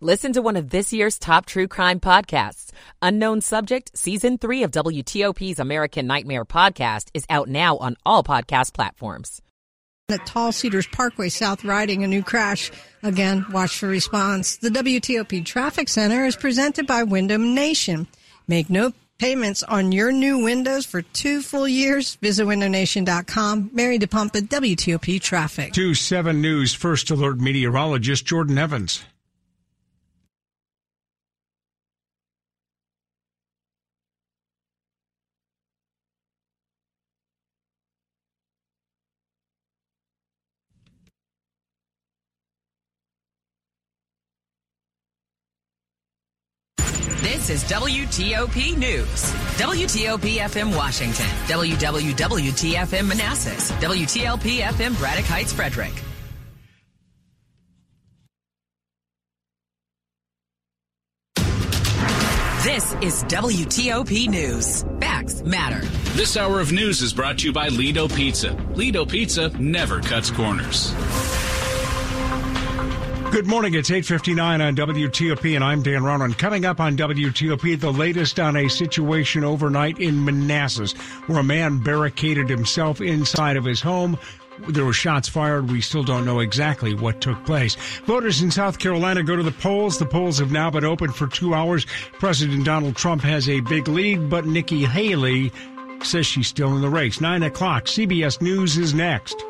Listen to one of this year's top true crime podcasts. Unknown Subject, Season 3 of WTOP's American Nightmare podcast is out now on all podcast platforms. At Tall Cedars Parkway South Riding, a new crash. Again, watch for response. The WTOP Traffic Center is presented by Window Nation. Make no payments on your new windows for two full years. Visit WindowNation.com. Mary DePompa, WTOP Traffic. 2 7 News First Alert meteorologist Jordan Evans. Is WTOP News. WTOP FM Washington. WWWTFM Manassas. WTLP FM Braddock Heights Frederick. This is WTOP News. Facts matter. This hour of news is brought to you by Lido Pizza. Lido Pizza never cuts corners. Good morning. It's 8:59 on WTOP and I'm Dan Ronan. Coming up on WTOP, the latest on a situation overnight in Manassas where a man barricaded himself inside of his home. There were shots fired. We still don't know exactly what took place. Voters in South Carolina go to the polls. The polls have now been open for two hours. President Donald Trump has a big lead, but Nikki Haley says she's still in the race. Nine o'clock. CBS News is next.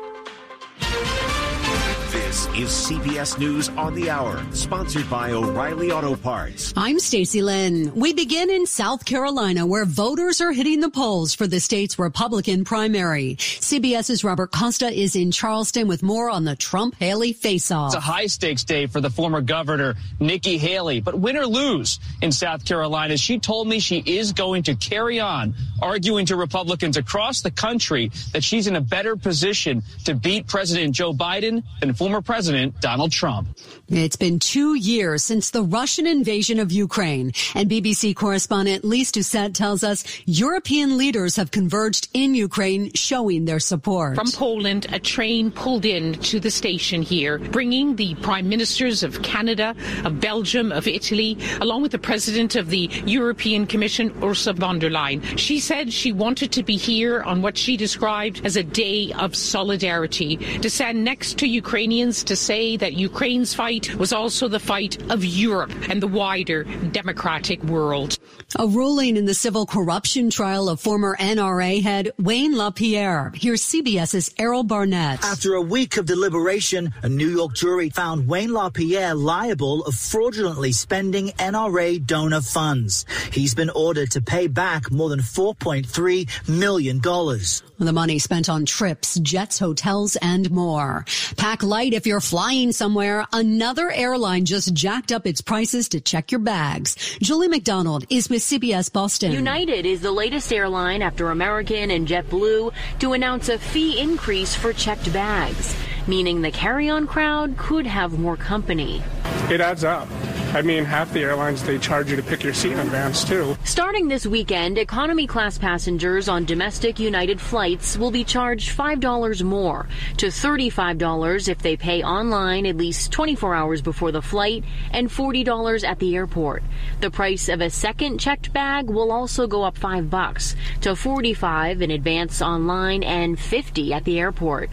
This is CBS News on the Hour, sponsored by O'Reilly Auto Parts. I'm Stacy Lynn. We begin in South Carolina, where voters are hitting the polls for the state's Republican primary. CBS's Robert Costa is in Charleston with more on the Trump-Haley face-off. It's a high-stakes day for the former governor, Nikki Haley. But win or lose in South Carolina, she told me she is going to carry on arguing to Republicans across the country that she's in a better position to beat President Joe Biden than former President Donald Trump. It's been two years since the Russian invasion of Ukraine, and BBC correspondent Lyse Doucet tells us European leaders have converged in Ukraine, showing their support. From Poland, a train pulled in to the station here, bringing the prime ministers of Canada, of Belgium, of Italy, along with the president of the European Commission, Ursula von der Leyen. She said she wanted to be here on what she described as a day of solidarity, to stand next to Ukrainians to say that Ukraine's fight was also the fight of Europe and the wider democratic world. A ruling in the civil corruption trial of former NRA head Wayne LaPierre. Here's CBS's Errol Barnett. After a week of deliberation, a New York jury found Wayne LaPierre liable of fraudulently spending NRA donor funds. He's been ordered to pay back more than $4.3 million. The money spent on trips, jets, hotels, and more. Pack light if you're flying somewhere. Another airline just jacked up its prices to check your bags. Julie McDonald is with CBS Boston. United is the latest airline after American and JetBlue to announce a fee increase for checked bags, meaning the carry-on crowd could have more company. It adds up. I mean, half the airlines, they charge you to pick your seat in advance, too. Starting this weekend, economy class passengers on domestic United flights will be charged $5 more to $35 if they pay online at least 24 hours before the flight and $40 at the airport. The price of a second checked bag will also go up 5 bucks to 45 in advance online and 50 at the airport.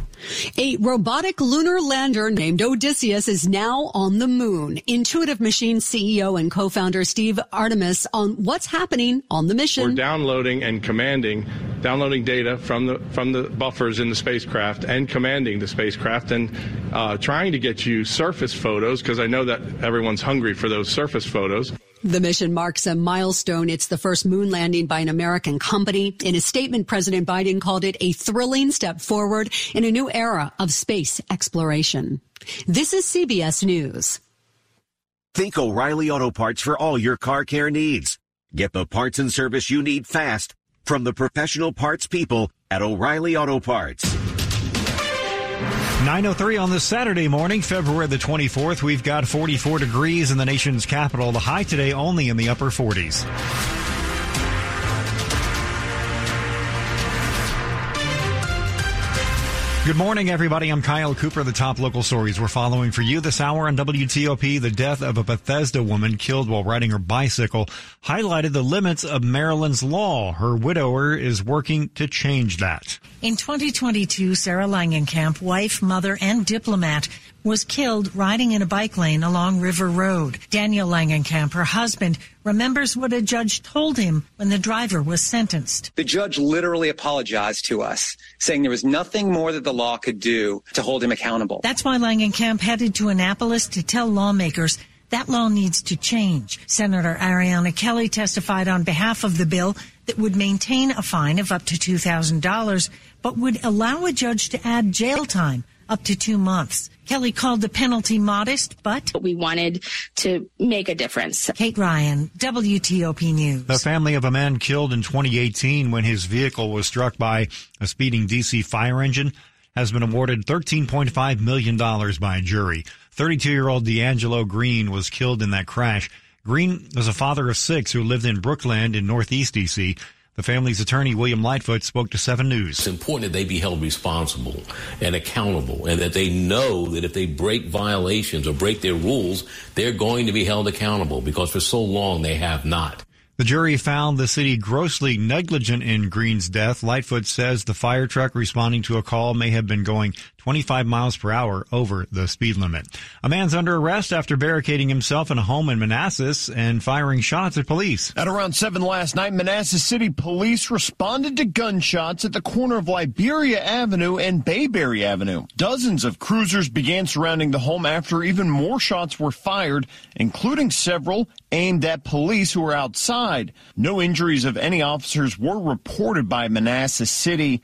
A robotic lunar lander named Odysseus is now on the moon. Intuitive Machines CEO and co-founder Steve Altemus on what's happening on the mission. We're downloading and commanding, downloading data from the from the buffers in the spacecraft and commanding the spacecraft and uh, trying to get you surface photos because I know that everyone's hungry for those surface photos. The mission marks a milestone. It's the first moon landing by an American company. In a statement, President Biden called it a thrilling step forward in a new era of space exploration. This is CBS News. Think O'Reilly Auto Parts for all your car care needs. Get the parts and service you need fast from the professional parts people at O'Reilly Auto Parts. 903 on this Saturday morning, February the 24th. We've got 44 degrees in the nation's capital. The high today only in the upper 40s. Good morning, everybody. I'm Kyle Cooper. The top local stories we're following for you this hour on WTOP. The death of a Bethesda woman killed while riding her bicycle highlighted the limits of Maryland's law. Her widower is working to change that. In 2022, Sarah Langenkamp, wife, mother, and diplomat, was killed riding in a bike lane along River Road. Daniel Langenkamp, her husband, remembers what a judge told him when the driver was sentenced. The judge literally apologized to us, saying there was nothing more that the law could do to hold him accountable. That's why Langenkamp headed to Annapolis to tell lawmakers that law needs to change. Senator Ariana Kelly testified on behalf of the bill that would maintain a fine of up to $2,000, but would allow a judge to add jail time up to two months. Kelly called the penalty modest, but we wanted to make a difference. Kate Ryan, WTOP News. The family of a man killed in 2018 when his vehicle was struck by a speeding DC fire engine has been awarded $13.5 million by a jury. 32 year old D'Angelo Green was killed in that crash. Green was a father of six who lived in Brookland in Northeast DC. The family's attorney, William Lightfoot, spoke to 7 News. It's important that they be held responsible and accountable and that they know that if they break violations or break their rules, they're going to be held accountable because for so long they have not. The jury found the city grossly negligent in Green's death. Lightfoot says the fire truck responding to a call may have been going 25 miles per hour over the speed limit. A man's under arrest after barricading himself in a home in Manassas and firing shots at police. At around 7 last night, Manassas City police responded to gunshots at the corner of Liberia Avenue and Bayberry Avenue. Dozens of cruisers began surrounding the home after even more shots were fired, including several aimed at police who were outside. No injuries of any officers were reported by Manassas City.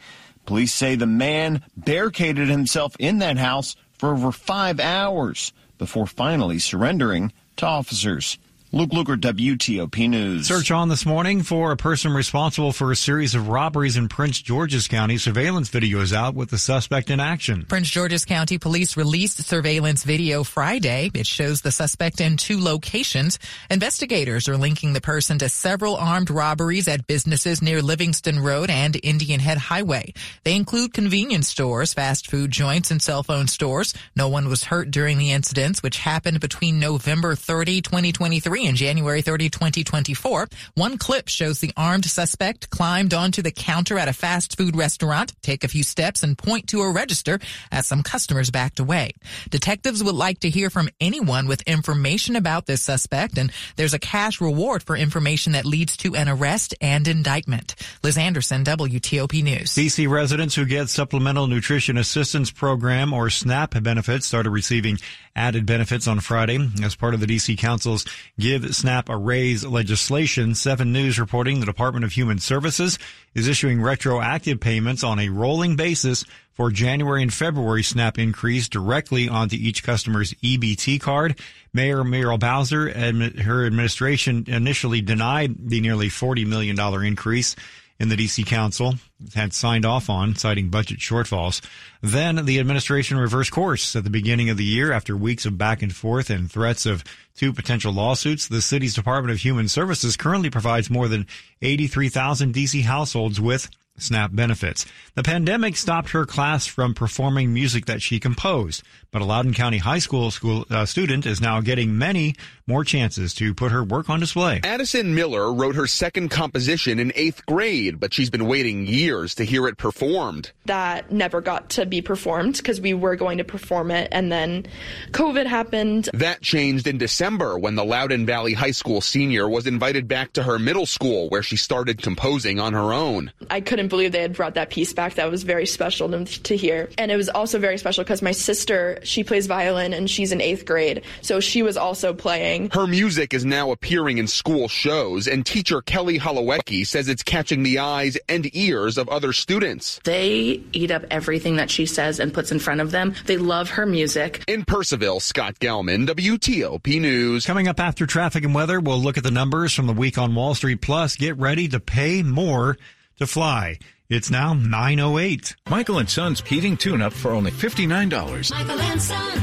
Police say the man barricaded himself in that house for over five hours before finally surrendering to officers. Luke Lukert, WTOP News. Search on this morning for a person responsible for a series of robberies in Prince George's County. Surveillance video is out with the suspect in action. Prince George's County police released surveillance video Friday. It shows the suspect in two locations. Investigators are linking the person to several armed robberies at businesses near Livingston Road and Indian Head Highway. They include convenience stores, fast food joints, and cell phone stores. No one was hurt during the incidents, which happened between November 30, 2023 in January 30, 2024. One clip shows the armed suspect climbed onto the counter at a fast food restaurant, take a few steps and point to a register as some customers backed away. Detectives would like to hear from anyone with information about this suspect and there's a cash reward for information that leads to an arrest and indictment. Liz Anderson, WTOP News. DC residents who get Supplemental Nutrition Assistance Program or SNAP benefits started receiving added benefits on Friday as part of the DC Council's Give SNAP a Raise legislation. 7 News reporting the Department of Human Services is issuing retroactive payments on a rolling basis for January and February SNAP increase directly onto each customer's EBT card. Mayor Muriel Bowser and her administration initially denied the nearly $40 million increase in the DC Council had signed off on, citing budget shortfalls. Then the administration reversed course at the beginning of the year after weeks of back and forth and threats of two potential lawsuits. The city's Department of Human Services currently provides more than 83,000 DC households with SNAP benefits. The pandemic stopped her class from performing music that she composed, but a Loudoun County High School school uh, student is now getting many more chances to put her work on display. Addison Miller wrote her second composition in eighth grade, but she's been waiting years to hear it performed. That never got to be performed because we were going to perform it, and then COVID happened. That changed in December when the Loudoun Valley High School senior was invited back to her middle school where she started composing on her own. I couldn't believe they had brought that piece back. That was very special to, to hear. And it was also very special because my sister, she plays violin and she's in eighth grade. So she was also playing. Her music is now appearing in school shows, and teacher Kelly Holowecki says it's catching the eyes and ears of other students. They eat up everything that she says and puts in front of them. They love her music. In Purcellville, Scott Gelman, WTOP News. Coming up after traffic and weather, we'll look at the numbers from the week on Wall Street. Plus, get ready to pay more to fly. It's now 908. Michael and Son's heating tune up for only $59. Michael and Son.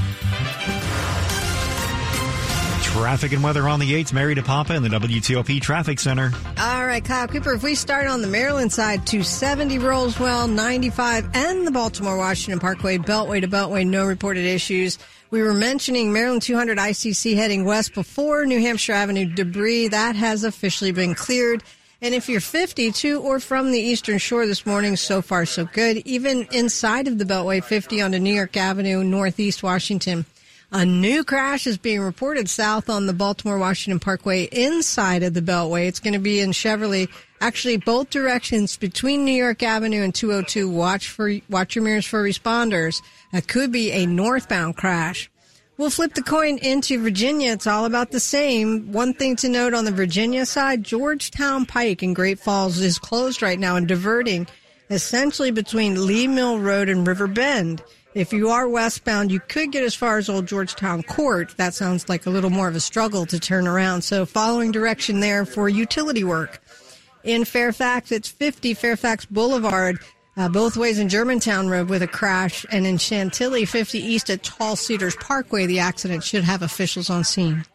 Traffic and weather on the 8th. Mary DePompa in the WTOP Traffic Center. All right, Kyle Cooper, if we start on the Maryland side, 270 Roswell, 95, and the Baltimore Washington Parkway, Beltway to Beltway, no reported issues. We were mentioning Maryland 200 ICC heading west before New Hampshire Avenue debris. That has officially been cleared. And if you're 50 to or from the Eastern Shore this morning, so far so good. Even inside of the Beltway, 50 onto New York Avenue, Northeast Washington. A new crash is being reported south on the Baltimore Washington Parkway inside of the Beltway. It's going to be in Cheverly, actually both directions between New York Avenue and 202. Watch for watch your mirrors for responders. That could be a northbound crash. We'll flip the coin into Virginia. It's all about the same. One thing to note on the Virginia side, Georgetown Pike in Great Falls is closed right now and diverting essentially between Leigh Mill Road and River Bend. If you are westbound, you could get as far as Old Georgetown Court. That sounds like a little more of a struggle to turn around. So following direction there for utility work. In Fairfax, it's 50 Fairfax Boulevard, uh, both ways in Germantown Road with a crash. And in Chantilly, 50 East at Tall Cedars Parkway, the accident should have officials on scene.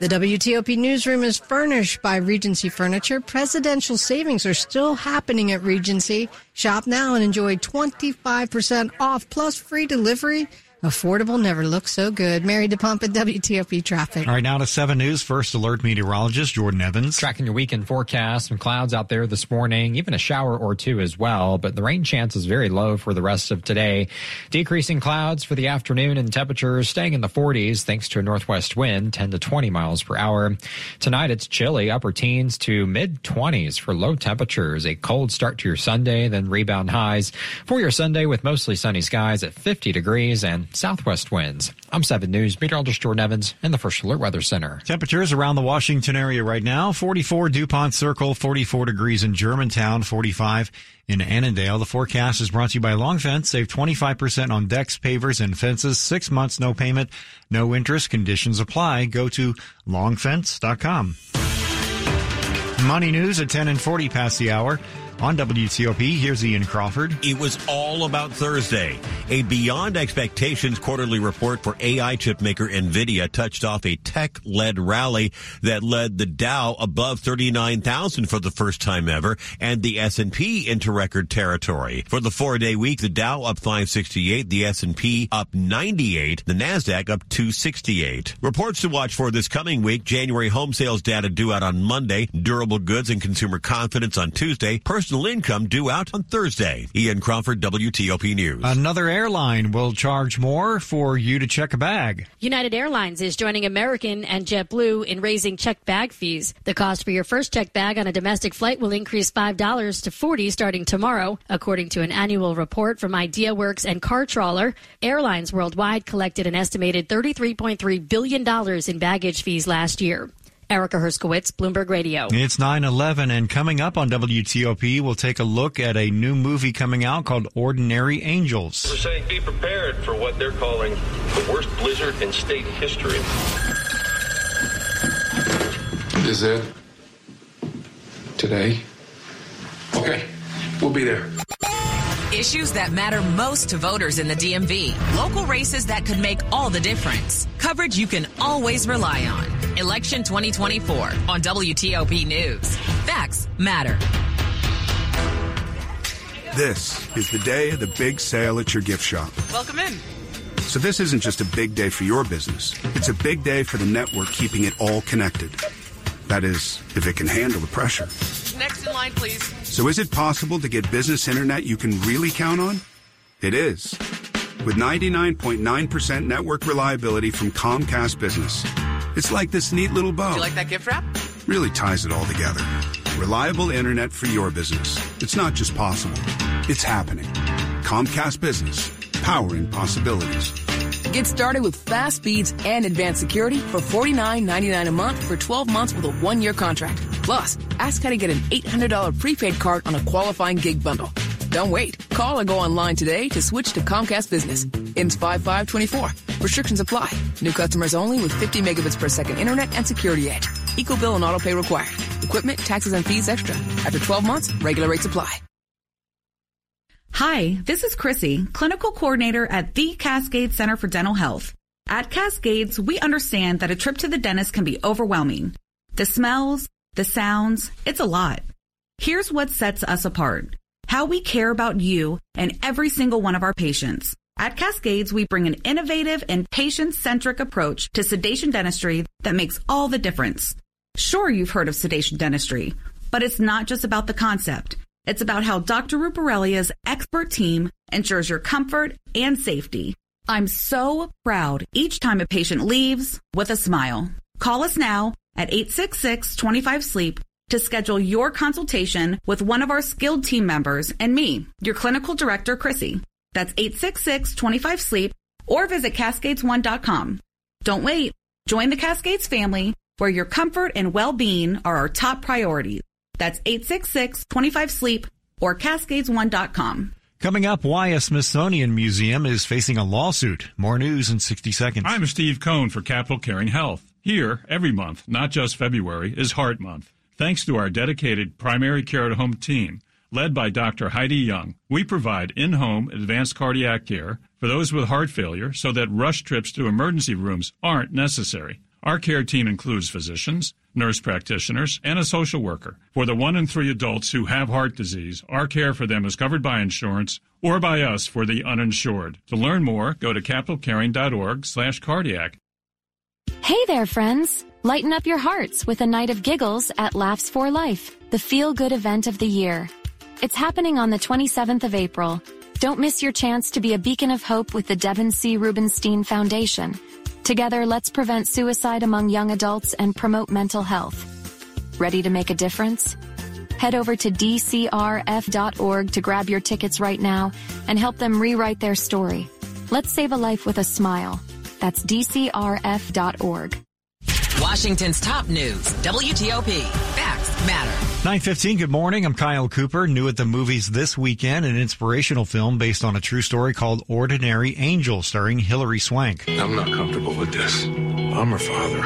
The WTOP newsroom is furnished by Regency Furniture. Presidential savings are still happening at Regency. Shop now and enjoy 25% off plus free delivery. Affordable never looks so good. Married Mary DePompa, WTOP traffic. All right, now to 7 News. First alert meteorologist Jordan Evans. Tracking your weekend forecast. Some clouds out there this morning, even a shower or two as well, but the rain chance is very low for the rest of today. Decreasing clouds for the afternoon and temperatures staying in the 40s thanks to a northwest wind, 10 to 20 miles per hour. Tonight it's chilly, upper teens to mid 20s for low temperatures. A cold start to your Sunday, then rebound highs for your Sunday with mostly sunny skies at 50 degrees and southwest winds. I'm 7 News meteorologist Jordan Evans in the First Alert Weather Center. Temperatures around the Washington area right now 44 DuPont Circle, 44 degrees in Germantown, 45 in Annandale. The forecast is brought to you by Long Fence. Save 25% on decks, pavers, and fences. Six months, no payment, no interest. Conditions apply. Go to longfence.com. Money news at 10 and 40 past the hour. On WTOP, here's Ian Crawford. It was all about Thursday. A beyond expectations quarterly report for AI chip maker NVIDIA touched off a tech-led rally that led the Dow above 39,000 for the first time ever and the S&P into record territory. For the four-day week, the Dow up 568, the S&P up 98, the NASDAQ up 268. Reports to watch for this coming week, January home sales data due out on Monday, durable goods and consumer confidence on Tuesday, personal income due out on Thursday. Ian Crawford, WTOP News. Another airline will charge more for you to check a bag. United Airlines is joining American and JetBlue in raising checked bag fees. The cost for your first checked bag on a domestic flight will increase $5 to 40 starting tomorrow, according to an annual report from IdeaWorks and CarTrawler. Airlines worldwide collected an estimated $33.3 billion in baggage fees last year. Erica Herskowitz, Bloomberg Radio. It's 9-11 and coming up on WTOP, we'll take a look at a new movie coming out called Ordinary Angels. We're saying be prepared for what they're calling the worst blizzard in state history. Is it? Today? Okay, we'll be there. Issues that matter most to voters in the DMV. Local races that could make all the difference. Coverage you can always rely on. Election 2024 on WTOP News. Facts matter. This is the day of the big sale at your gift shop. Welcome in. So this isn't just a big day for your business. It's a big day for the network keeping it all connected. That is, if it can handle the pressure. Next in line, please. So is it possible to get business internet you can really count on? It is. With 99.9% network reliability from Comcast Business. It's like this neat little bow. Do you like that gift wrap? Really ties it all together. Reliable internet for your business. It's not just possible, it's happening. Comcast Business, powering possibilities. Get started with fast speeds and advanced security for $49.99 a month for 12 months with a one year contract. Plus, ask how to get an $800 prepaid card on a qualifying gig bundle. Don't wait. Call or go online today to switch to Comcast Business. Ins 5524. Restrictions apply. New customers only with 50 megabits per second internet and security edge. Eco bill and auto pay required. Equipment, taxes, and fees extra. After 12 months, regular rates apply. Hi, this is Chrissy, clinical coordinator at the Cascade Center for Dental Health. At Cascades, we understand that a trip to the dentist can be overwhelming. The smells, the sounds, it's a lot. Here's what sets us apart. How we care about you and every single one of our patients. At Cascades, we bring an innovative and patient-centric approach to sedation dentistry that makes all the difference. Sure, you've heard of sedation dentistry, but it's not just about the concept. It's about how Dr. Ruparelia's expert team ensures your comfort and safety. I'm so proud each time a patient leaves with a smile. Call us now at 866-25-SLEEP to schedule your consultation with one of our skilled team members and me, your clinical director, Chrissy. That's 866-25-SLEEP or visit cascades1.com. Don't wait. Join the Cascades family where your comfort and well-being are our top priorities. That's 866-25-SLEEP or cascades1.com. Coming up, why a Smithsonian Museum is facing a lawsuit. More news in 60 seconds. I'm Steve Cohn for Capital Caring Health. Here, every month, not just February, is Heart Month. Thanks to our dedicated primary care at home team, led by Dr. Heidi Young, we provide in home advanced cardiac care for those with heart failure so that rush trips to emergency rooms aren't necessary. Our care team includes physicians, nurse practitioners, and a social worker. For the one in three adults who have heart disease, our care for them is covered by insurance or by us for the uninsured. To learn more, go to capitalcaring.org slash cardiac. Hey there, friends! Lighten up your hearts with a night of giggles at Laughs for Life, the feel-good event of the year. It's happening on the 27th of April. Don't miss your chance to be a beacon of hope with the Devin C. Rubenstein Foundation. Together, let's prevent suicide among young adults and promote mental health. Ready to make a difference? Head over to dcrf.org to grab your tickets right now and help them rewrite their story. Let's save a life with a smile. That's dcrf.org. Washington's top news, WTOP. Facts matter. 915, good morning. I'm Kyle Cooper. New at the movies this weekend, an inspirational film based on a true story called Ordinary Angel, starring Hilary Swank. I'm not comfortable with this. I'm her father.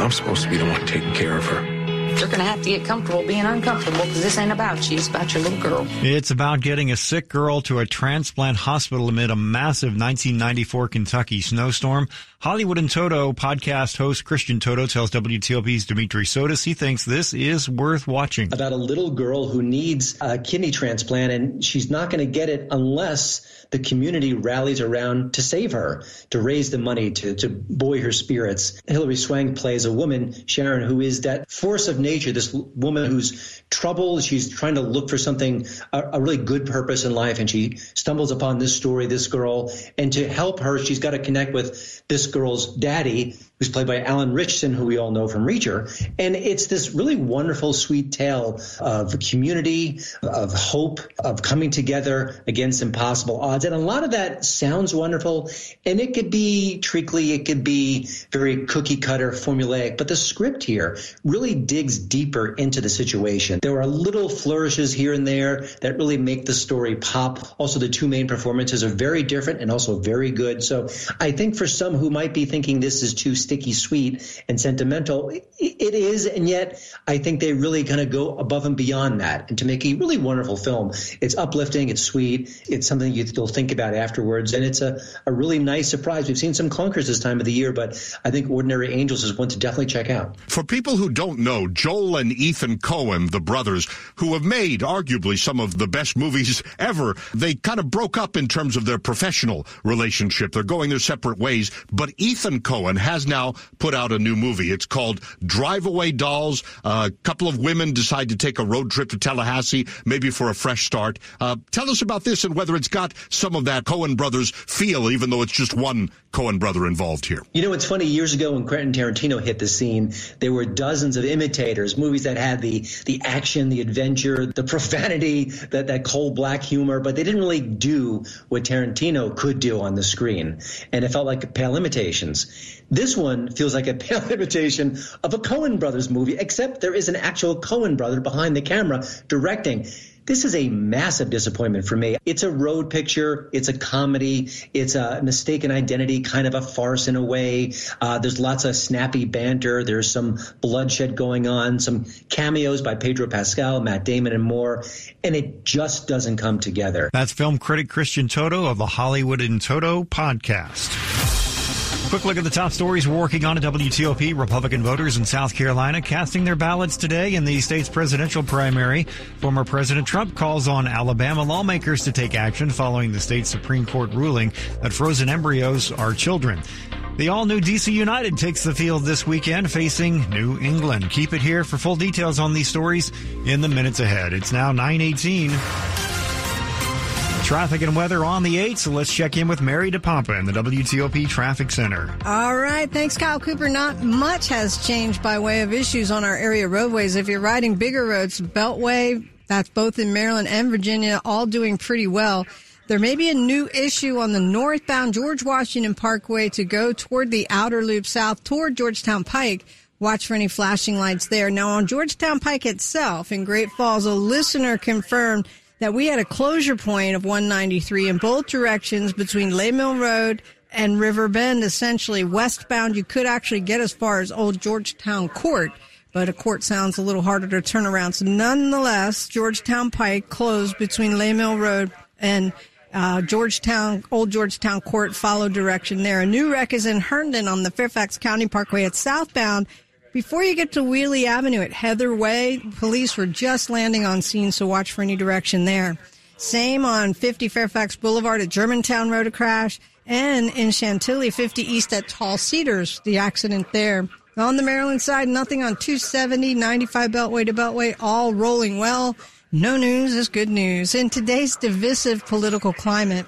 I'm supposed to be the one taking care of her. You're going to have to get comfortable being uncomfortable because this ain't about you. It's about your little girl. It's about getting a sick girl to a transplant hospital amid a massive 1994 Kentucky snowstorm. Hollywood in Toto podcast host Christian Toto tells WTOP's Dimitri Sotis he thinks this is worth watching. About a little girl who needs a kidney transplant and she's not going to get it unless the community rallies around to save her, to raise the money, to, to buoy her spirits. Hilary Swank plays a woman, Sharon, who is that force of nature, this woman who's troubled. She's trying to look for something, a, a really good purpose in life. And she stumbles upon this story, this girl. And to help her, she's got to connect with this girl's daddy, who's played by Alan Ritchson, who we all know from Reacher. And it's this really wonderful, sweet tale of community, of hope, of coming together against impossible odds. And a lot of that sounds wonderful. And it could be treacly, it could be very cookie cutter, formulaic. But the script here really digs deeper into the situation. There are little flourishes here and there that really make the story pop. Also, the two main performances are very different and also very good. So I think for some who might be thinking this is too sticky sweet and sentimental, it is. And yet I think they really kind of go above and beyond that and to make a really wonderful film. It's uplifting. It's sweet. It's something you'll think about afterwards. And it's a, a really nice surprise. We've seen some clunkers this time of the year, but I think Ordinary Angels is one to definitely check out. For people who don't know, Joel and Ethan Coen, the brothers, who have made arguably some of the best movies ever, they kind of broke up in terms of their professional relationship. They're going their separate ways, but Ethan Coen has now put out a new movie. It's called Drive Away Dolls. A couple of women decide to take a road trip to Tallahassee, maybe for a fresh start. Uh, tell us about this and whether it's got some of that Coen brothers feel, even though it's just one Coen brother involved here. You know, it's funny. Years ago, when Quentin Tarantino hit the scene, there were dozens of imitators, movies that had the the action, the adventure, the profanity, that that cold black humor, but they didn't really do what Tarantino could do on the screen, and it felt like pale imitations. This one feels like a pale imitation of a Coen brothers movie, except there is an actual Coen brother behind the camera directing. This is a massive disappointment for me. It's a road picture. It's a comedy. It's a mistaken identity, kind of a farce in a way. Uh, there's lots of snappy banter. There's some bloodshed going on, some cameos by Pedro Pascal, Matt Damon, and more. And it just doesn't come together. That's film critic Christian Toto of the Hollywood in Toto podcast. Quick look at the top stories we're working on at WTOP. Republican voters in South Carolina casting their ballots today in the state's presidential primary. Former President Trump calls on Alabama lawmakers to take action following the state Supreme Court ruling that frozen embryos are children. The all new DC United takes the field this weekend facing New England. Keep it here for full details on these stories in the minutes ahead. It's now 918. Traffic and weather on the 8, so let's check in with Mary DePompa in the WTOP Traffic Center. All right. Thanks, Kyle Cooper. Not much has changed by way of issues on our area roadways. If you're riding bigger roads, Beltway, that's both in Maryland and Virginia, all doing pretty well. There may be a new issue on the northbound George Washington Parkway to go toward the outer loop south toward Georgetown Pike. Watch for any flashing lights there. Now on Georgetown Pike itself in Great Falls, a listener confirmed that we had a closure point of 193 in both directions between Leigh Mill Road and River Bend, essentially westbound. You could actually get as far as Old Georgetown Court, but a court sounds a little harder to turn around. So nonetheless, Georgetown Pike closed between Leigh Mill Road and uh, Georgetown, Old Georgetown Court follow direction there. A new wreck is in Herndon on the Fairfax County Parkway. It's southbound before you get to Wiehle Avenue at Heather Way, police were just landing on scene, so watch for any direction there. Same on 50 Fairfax Boulevard at Germantown Road, a crash. And in Chantilly, 50 East at Tall Cedars, the accident there. On the Maryland side, nothing on 270, 95 Beltway to Beltway, all rolling well. No news is good news. In today's divisive political climate,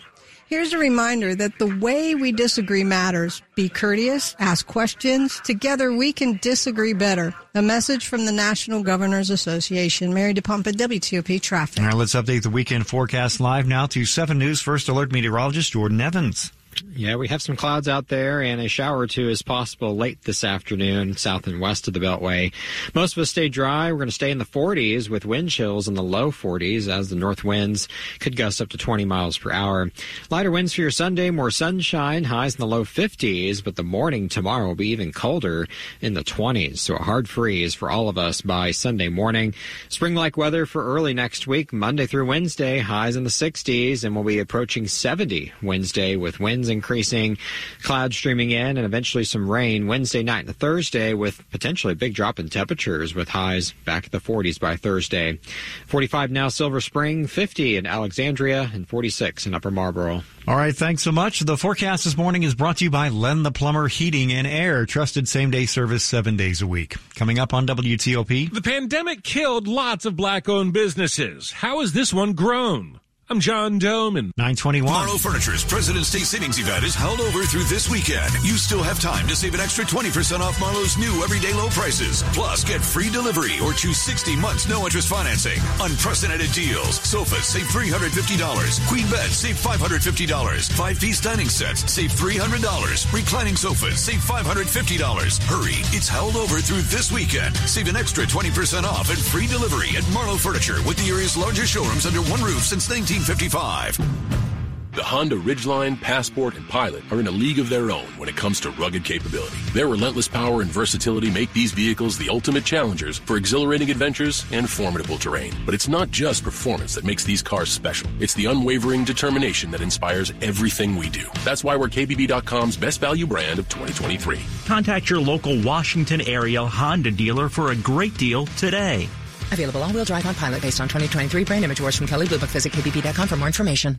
Here's a reminder that the way we disagree matters. Be courteous, ask questions. Together we can disagree better. A message from the National Governors Association. Mary DePompa, WTOP Traffic. All right, let's update the weekend forecast live now to 7 News First Alert meteorologist Jordan Evans. Yeah, we have some clouds out there, and a shower or two is possible late this afternoon, south and west of the Beltway. Most of us stay dry. We're going to stay in the 40s with wind chills in the low 40s as the north winds could gust up to 20 miles per hour. Lighter winds for your Sunday, more sunshine, highs in the low 50s, but the morning tomorrow will be even colder in the 20s. So a hard freeze for all of us by Sunday morning. Spring like weather for early next week, Monday through Wednesday, highs in the 60s, and we'll be approaching 70 Wednesday with winds winds increasing, clouds streaming in, and eventually some rain Wednesday night and Thursday with potentially a big drop in temperatures with highs back at the 40s by Thursday. 45 now Silver Spring, 50 in Alexandria, and 46 in Upper Marlboro. All right, thanks so much. The forecast this morning is brought to you by Len the Plumber Heating and Air, trusted same day service seven days a week. Coming up on WTOP. The pandemic killed lots of black owned businesses. How has this one grown? I'm John Domen. 921. Marlo Furniture's President's Day Savings Event is held over through this weekend. You still have time to save an extra 20% off Marlo's new everyday low prices. Plus, get free delivery or choose 60 months no interest financing. Unprecedented deals. Sofas save $350. Queen beds save $550. Five piece dining sets save $300. Reclining sofas save $550. Hurry, it's held over through this weekend. Save an extra 20% off and free delivery at Marlo Furniture with the area's largest showrooms under one roof since 19. 1955. The Honda Ridgeline, Passport, and Pilot are in a league of their own when it comes to rugged capability. Their relentless power and versatility make these vehicles the ultimate challengers for exhilarating adventures and formidable terrain. But it's not just performance that makes these cars special. It's the unwavering determination that inspires everything we do. That's why we're KBB.com's best value brand of 2023. Contact your local Washington area Honda dealer for a great deal today. Available all-wheel drive on Pilot based on 2023 brand image awards from Kelley Blue Book. Visit kbb.com for more information.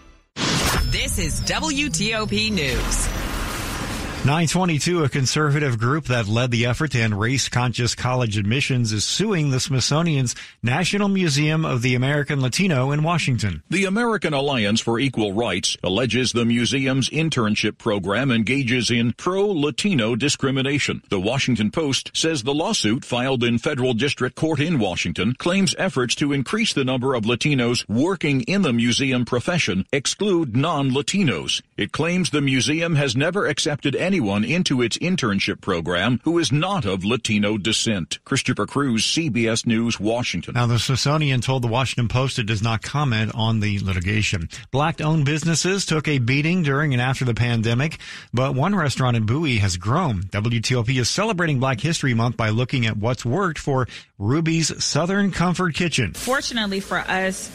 This is WTOP News. 922, a conservative group that led the effort to end race conscious college admissions, is suing the Smithsonian's National Museum of the American Latino in Washington. The American Alliance for Equal Rights alleges the museum's internship program engages in pro Latino discrimination. The Washington Post says the lawsuit filed in federal district court in Washington claims efforts to increase the number of Latinos working in the museum profession exclude non Latinos. It claims the museum has never accepted any anyone into its internship program who is not of Latino descent. Christopher Cruz, CBS News, Washington. Now, the Smithsonian told the Washington Post it does not comment on the litigation. Black owned businesses took a beating during and after the pandemic, but one restaurant in Bowie has grown. WTOP is celebrating Black History Month by looking at what's worked for Ruby's Southern Comfort Kitchen. Fortunately for us,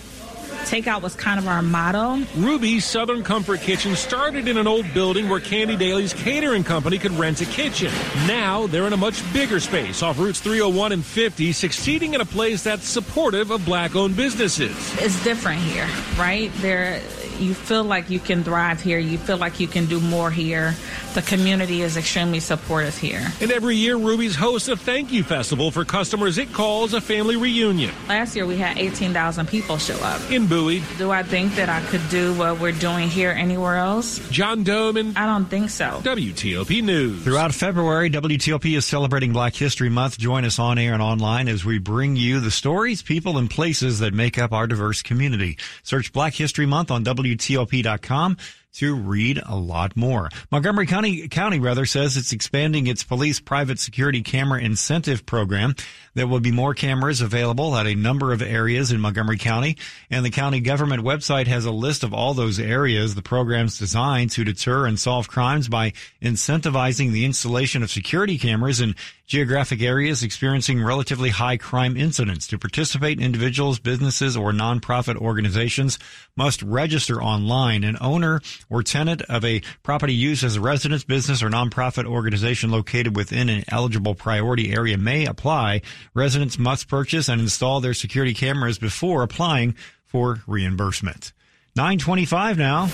Takeout was kind of our motto. Ruby's Southern Comfort Kitchen started in an old building where Candy Daly's catering company could rent a kitchen. Now they're in a much bigger space off routes 301 and 50, succeeding in a place that's supportive of black owned businesses. It's different here, right? There you feel like you can thrive here. You feel like you can do more here. The community is extremely supportive here. And every year, Ruby's hosts a thank you festival for customers it calls a family reunion. Last year, we had 18,000 people show up. In Bowie. Do I think that I could do what we're doing here anywhere else? John Domen. I don't think so. WTOP News. Throughout February, WTOP is celebrating Black History Month. Join us on air and online as we bring you the stories, people, and places that make up our diverse community. Search Black History Month on WTOP WTOP.com to read a lot more. Montgomery County, County rather says it's expanding its police private security camera incentive program. There will be more cameras available at a number of areas in Montgomery County, and the county government website has a list of all those areas. The program's designed to deter and solve crimes by incentivizing the installation of security cameras in geographic areas experiencing relatively high crime incidents. To participate, individuals, businesses, or nonprofit organizations must register online. An owner or tenant of a property used as a residence, business, or nonprofit organization located within an eligible priority area may apply. Residents must purchase and install their security cameras before applying for reimbursement. 925 now.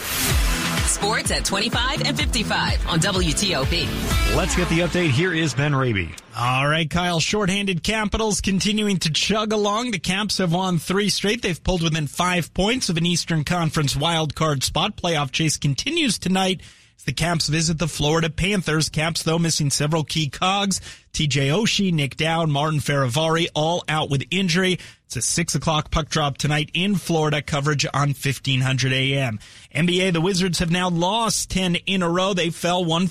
Sports at 25 and 55 on WTOP. Let's get the update. Here is Ben Raby. All right, Kyle. Shorthanded Capitals continuing to chug along. The Caps have won three straight. They've pulled within five points of an Eastern Conference wild card spot. Playoff chase continues tonight. The Caps visit the Florida Panthers. Caps, though, missing several key cogs. TJ Oshie, Nic Dowd, Martin Fehervary, all out with injury. It's a six o'clock puck drop tonight in Florida. Coverage on 1500 AM. NBA, the Wizards have now lost 10 in a row. They fell one